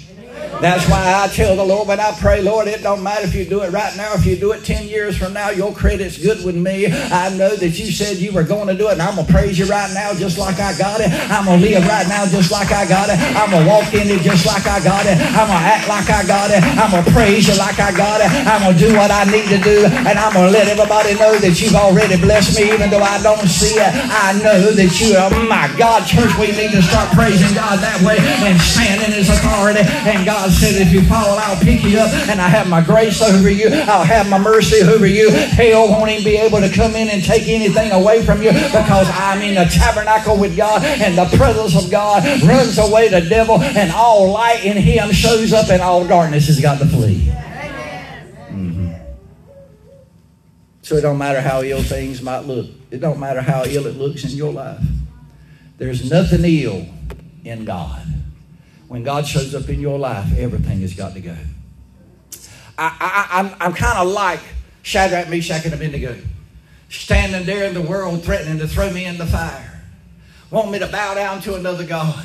That's why I tell the Lord when I pray, Lord, it don't matter if you do it right now, if you do it 10 years from now, your credit's good with me. I know that you said you were going to do it, and I'm going to praise you right now just like I got it. I'm going to live right now just like I got it. I'm going to walk in it just like I got it. I'm going to act like I got it. I'm going to praise you like I got it. I'm going to do what I need to do, and I'm going to let everybody know that you've already blessed me, even though I don't see it. I know that you are, my God, church, we need to start praising God that way and stand in His authority. And God God said, if you fall, I'll pick you up and I have my grace over you. I'll have my mercy over you. Hell won't even be able to come in and take anything away from you because I'm in a tabernacle with God and the presence of God runs away the devil and all light in him shows up and all darkness has got to flee. Mm-hmm. So it don't matter how ill things might look. It don't matter how ill it looks in your life. There's nothing ill in God when God shows up in your life, everything has got to go. I, I, I'm, I'm kind of like Shadrach, Meshach, and Abednego, standing there in the world threatening to throw me in the fire, want me to bow down to another God.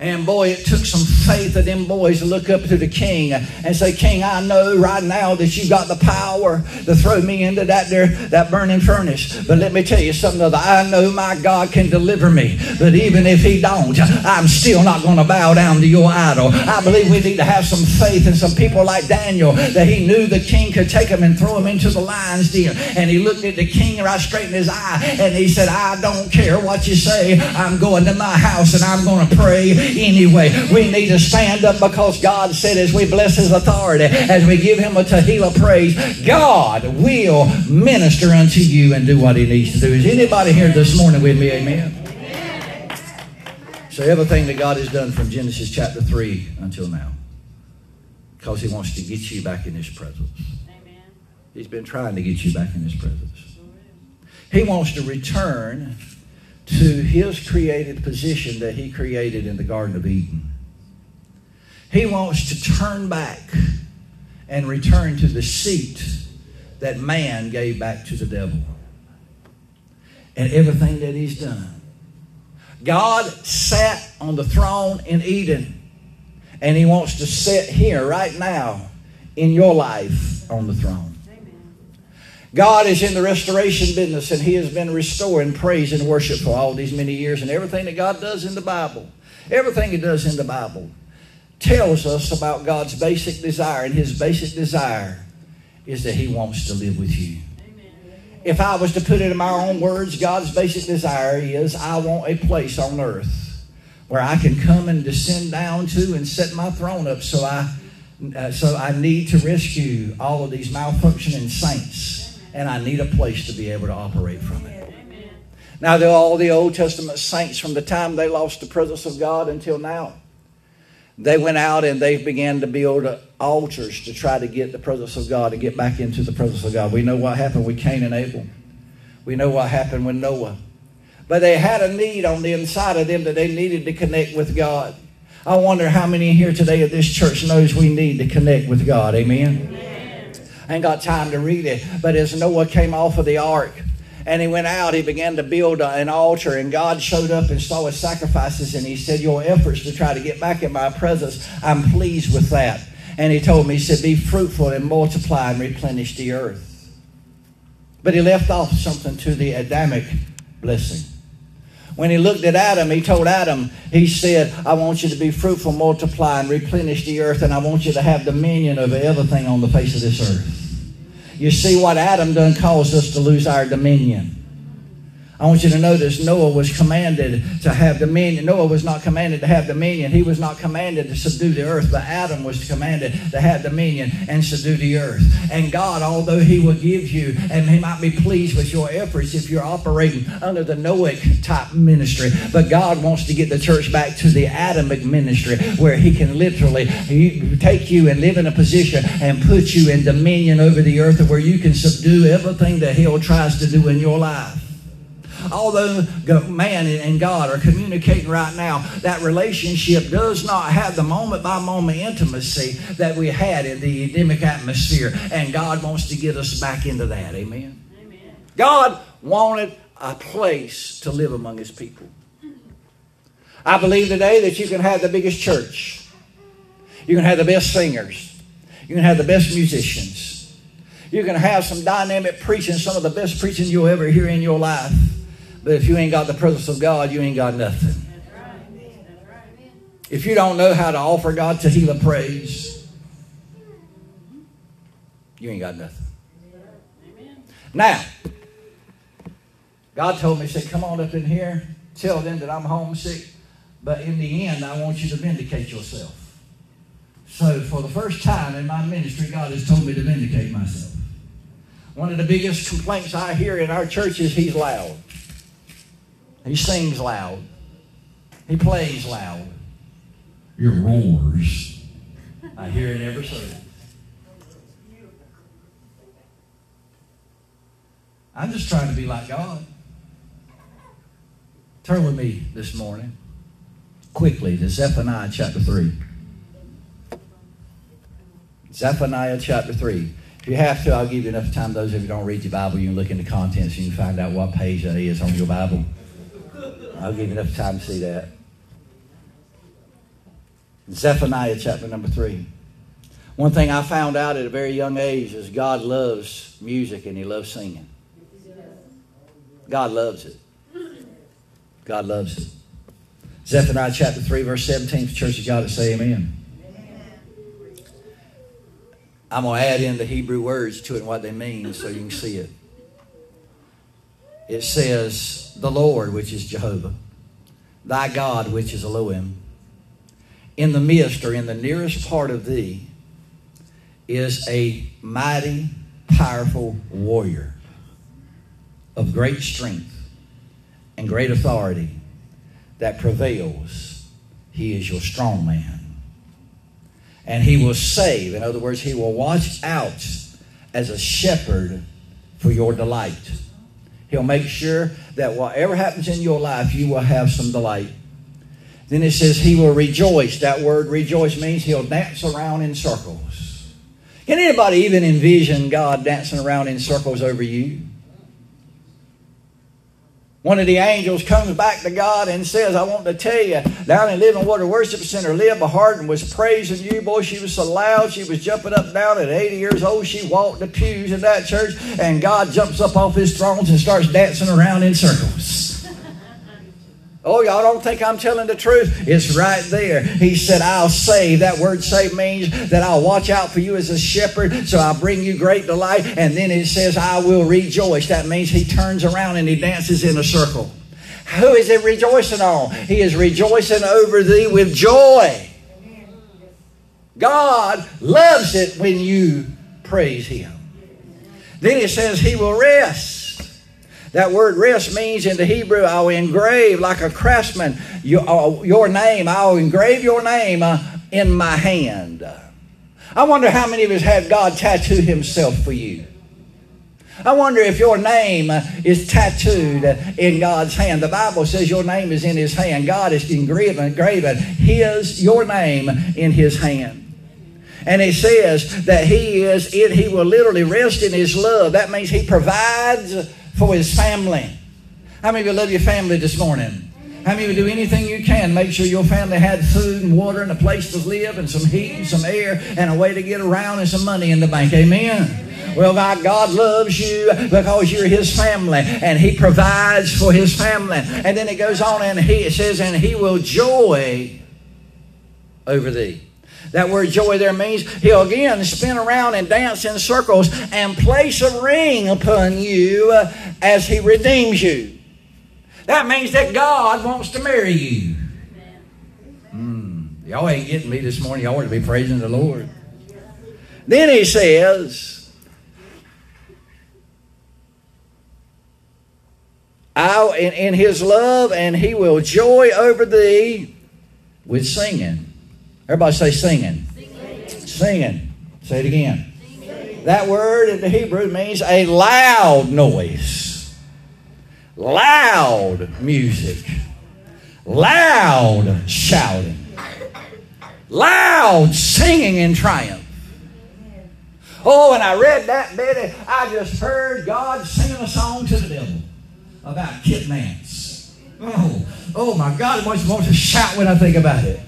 And boy, it took some faith of them boys to look up to the king and say, King, I know right now that you've got the power to throw me into that there, that burning furnace. But let me tell you something other. I know my God can deliver me. But even if he don't, I'm still not going to bow down to your idol. I believe we need to have some faith in some people like Daniel that he knew the king could take him and throw him into the lion's den. And he looked at the king right straight in his eye and he said, I don't care what you say. I'm going to my house and I'm going to pray anyway. We need to stand up because God said as we bless His authority, as we give Him a Tehillah praise, God will minister unto you and do what He needs to do. Is anybody here this morning with me? Amen. So everything that God has done from Genesis chapter 3 until now, because He wants to get you back in His presence. He's been trying to get you back in His presence. He wants to return to his created position that he created in the Garden of Eden. He wants to turn back and return to the seat that man gave back to the devil and everything that he's done. God sat on the throne in Eden, and he wants to sit here right now in your life on the throne. God is in the restoration business and He has been restoring praise and worship for all these many years. And everything that God does in the Bible, everything He does in the Bible, tells us about God's basic desire. And His basic desire is that He wants to live with you. If I was to put it in my own words, God's basic desire is I want a place on earth where I can come and descend down to and set my throne up so I. Uh, so I need to rescue all of these malfunctioning saints and I need a place to be able to operate from it. Now, all the Old Testament saints, from the time they lost the presence of God until now, they went out and they began to build uh, altars to try to get the presence of God and get back into the presence of God. We know what happened with Cain and Abel. We know what happened with Noah. But they had a need on the inside of them that they needed to connect with God. I wonder how many here today at this church knows we need to connect with God. Amen. Amen. I ain't got time to read it. But as Noah came off of the ark, and he went out, he began to build an altar, and God showed up and saw his sacrifices, and he said, Your efforts to try to get back in my presence, I'm pleased with that. And he told me, He said, Be fruitful and multiply and replenish the earth. But he left off something to the Adamic blessing. When he looked at Adam, he told Adam, he said, I want you to be fruitful, multiply, and replenish the earth, and I want you to have dominion over everything on the face of this earth. You see, what Adam done caused us to lose our dominion. I want you to notice Noah was commanded to have dominion. Noah was not commanded to have dominion. He was not commanded to subdue the earth, but Adam was commanded to have dominion and subdue the earth. And God, although He will give you, and He might be pleased with your efforts if you're operating under the Noahic type ministry, but God wants to get the church back to the Adamic ministry where He can literally take you and live in a position and put you in dominion over the earth where you can subdue everything that Hell tries to do in your life although man and God are communicating right now, that relationship does not have the moment by moment intimacy that we had in the Edenic atmosphere. And God wants to get us back into that. Amen. Amen. God wanted a place to live among his people. I believe today that you can have the biggest church. You can have the best singers. You can have the best musicians. You can have some dynamic preaching, some of the best preaching you'll ever hear in your life. But if you ain't got the presence of God, you ain't got nothing. If you don't know how to offer God Tehillah praise, you ain't got nothing. Now, God told me, said, Come on up in here, tell them that I'm homesick, but in the end, I want you to vindicate yourself. So, for the first time in my ministry, God has told me to vindicate myself. One of the biggest complaints I hear in our church is he's loud. He sings loud. He plays loud. Your roars. I hear it every service. I'm just trying to be like God. Turn with me this morning quickly to Zephaniah chapter 3. Zephaniah chapter 3. If you have to, I'll give you enough time. Those of you who don't read your Bible, you can look in the contents and you can find out what page that is on your Bible. I'll give you enough time to see that. Zephaniah chapter number three. One thing I found out at a very young age is God loves music and He loves singing. God loves it. God loves it. Zephaniah chapter 3, verse 17, the church of God to say amen. I'm going to add in the Hebrew words to it and what they mean so you can see it. It says, the Lord, which is Jehovah, thy God, which is Elohim. In the midst or in the nearest part of thee is a mighty, powerful warrior of great strength and great authority that prevails. He is your strong man. And he will save. In other words, he will watch out as a shepherd for your delight. He'll make sure that whatever happens in your life, you will have some delight. Then it says he will rejoice. That word rejoice means he'll dance around in circles. Can anybody even envision God dancing around in circles over you? One of the angels comes back to God and says, I want to tell you, down in Living Water Worship Center, Liv Harden was praising you. Boy, she was so loud. She was jumping up and down at 80 years old. She walked the pews in that church, and God jumps up off his thrones and starts dancing around in circles. Oh, y'all don't think I'm telling the truth? It's right there. He said, I'll save. That word save means that I'll watch out for you as a shepherd, so I'll bring you great delight. And then it says, I will rejoice. That means he turns around and he dances in a circle. Who is he rejoicing on? He is rejoicing over thee with joy. God loves it when you praise him. Then it says he will rest. That word rest means in the Hebrew, I'll engrave like a craftsman your, uh, your name. I'll engrave your name uh, in my hand. I wonder how many of us had God tattoo himself for you. I wonder if your name uh, is tattooed in God's hand. The Bible says your name is in his hand. God is engraven, engraven his, your name in his hand. And he says that he is, it, he will literally rest in his love. That means he provides for his family. How many of you love your family this morning? How many of you do anything you can make sure your family had food and water and a place to live and some heat and some air and a way to get around and some money in the bank? Amen. Well, God, God loves you because you're His family, and He provides for His family. And then it goes on, and He says, and He will joy over thee. That word joy there means he'll again spin around and dance in circles and place a ring upon you uh, as he redeems you. That means that God wants to marry you. Mm, y'all ain't getting me this morning. Y'all ought to be praising the Lord. Then he says, I, in, in his love, and he will joy over thee with singing. Everybody say singing. Singing. singing. Say it again. Singing. That word in the Hebrew means a loud noise, loud music, loud shouting, loud singing in triumph. Oh, and I read that bit, I just heard God singing a song to the devil about Kip Nance. Oh, oh my God, I almost want to shout when I think about it.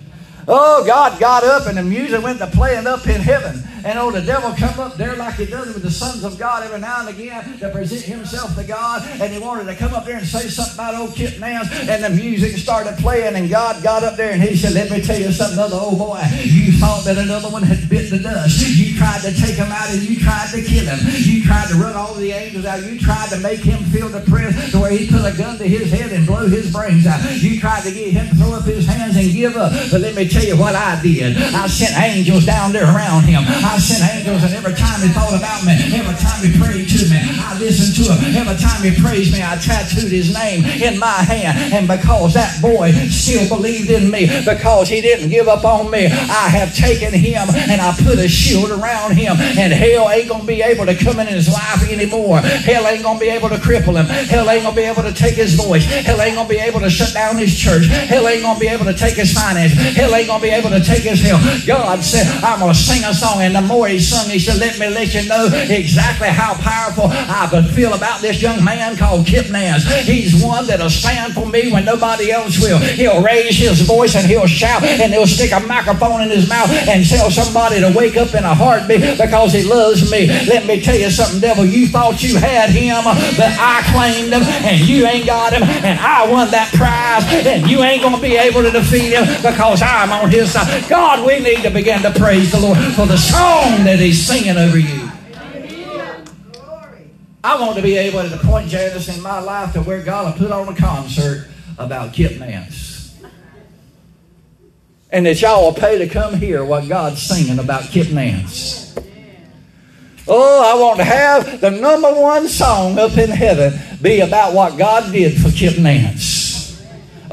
Oh, God got up and the music went to playing up in heaven. And oh, the devil come up there like he does with the sons of God every now and again to present himself to God. And he wanted to come up there and say something about old Kip Nance. And the music started playing. And God got up there and he said, Let me tell you something, other old boy. You thought that another one had bit the dust. You tried to take him out and you tried to kill him. You tried to run all the angels out. You tried to make him feel depressed to where he put a gun to his head and blow his brains out. You tried to get him to throw up his hands and give up. But let me tell you what I did. I sent angels down there around him. I I sent angels, and every time he thought about me, every time he prayed to me, I listened to him. Every time he praised me, I tattooed his name in my hand. And because that boy still believed in me, because he didn't give up on me, I have taken him and I put a shield around him. And hell ain't going to be able to come in his life anymore. Hell ain't going to be able to cripple him. Hell ain't going to be able to take his voice. Hell ain't going to be able to shut down his church. Hell ain't going to be able to take his finances. Hell ain't going to be able to take his health. God said, I'm going to sing a song and the more he sung, he said, Let me let you know exactly how powerful I feel about this young man called Kip Nance. He's one that'll stand for me when nobody else will. He'll raise his voice and he'll shout and he'll stick a microphone in his mouth and tell somebody to wake up in a heartbeat because he loves me. Let me tell you something, devil. You thought you had him, but I claimed him and you ain't got him and I won that prize and you ain't going to be able to defeat him because I'm on his side. God, we need to begin to praise the Lord for the song that He's singing over you. I want to be able to point Janice in my life to where God will put on a concert about Kip Nance. And that y'all will pay to come hear what God's singing about Kip Nance. Oh, I want to have the number one song up in heaven be about what God did for Kip Nance.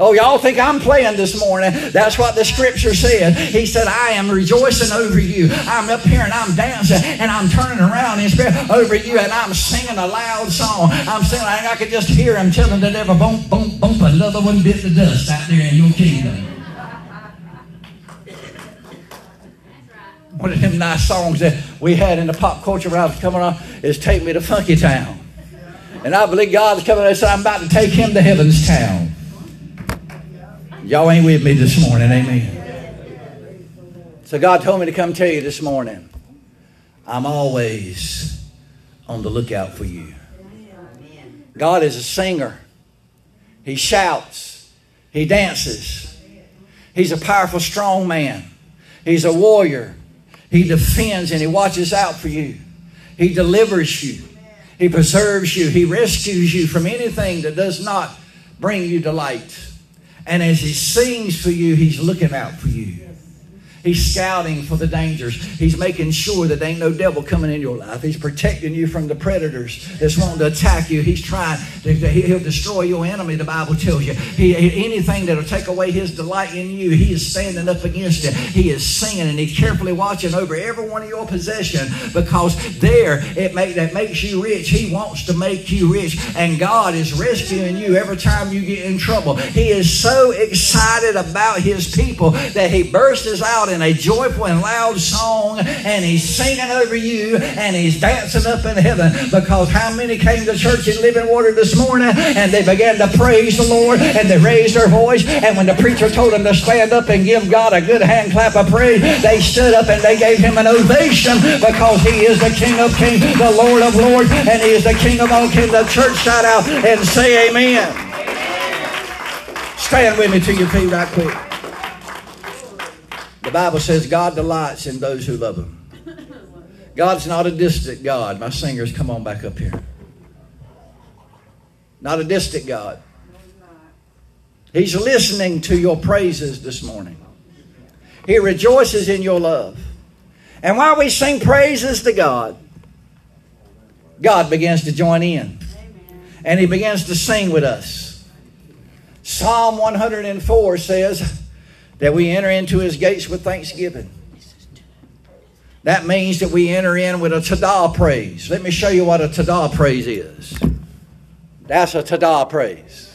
Oh, y'all think I'm playing this morning? That's what the scripture said. He said, I am rejoicing over you. I'm up here and I'm dancing and I'm turning around in spirit over you and I'm singing a loud song. I'm singing, I could just hear him telling the devil, boom, boom, boom, another one bit the dust out there in your kingdom. One of them nice songs that we had in the pop culture when I was coming on is Take Me to Funky Town. And I believe God's coming and said, I'm about to take him to heaven's town. Y'all ain't with me this morning, amen. So God told me to come tell you this morning, I'm always on the lookout for you. God is a singer. He shouts. He dances. He's a powerful, strong man. He's a warrior. He defends and he watches out for you. He delivers you. He preserves you. He rescues you from anything that does not bring you delight. And as he sings for you, he's looking out for you. He's scouting for the dangers. He's making sure that there ain't no devil coming in your life. He's protecting you from the predators that's wanting to attack you. He's trying to, he'll destroy your enemy, the Bible tells you. He, anything that'll take away his delight in you, he is standing up against it. He is singing and he's carefully watching over every one of your possession because there it make, that makes you rich. He wants to make you rich. And God is rescuing you every time you get in trouble. He is so excited about his people that he bursts out in a joyful and loud song, and he's singing over you, and he's dancing up in heaven. Because how many came to church in Living Water this morning, and they began to praise the Lord, and they raised their voice, and when the preacher told them to stand up and give God a good hand clap of praise, they stood up and they gave him an ovation because he is the King of Kings, the Lord of Lords, and he is the King of all kings. The church shout out and say amen. Stand with me to your feet right quick. The Bible says God delights in those who love Him. God's not a distant God. My singers, come on back up here. Not a distant God. He's listening to your praises this morning. He rejoices in your love. And while we sing praises to God, God begins to join in. And He begins to sing with us. Psalm 104 says that we enter into His gates with thanksgiving. That means that we enter in with a todah praise. Let me show you what a todah praise is. That's a todah praise.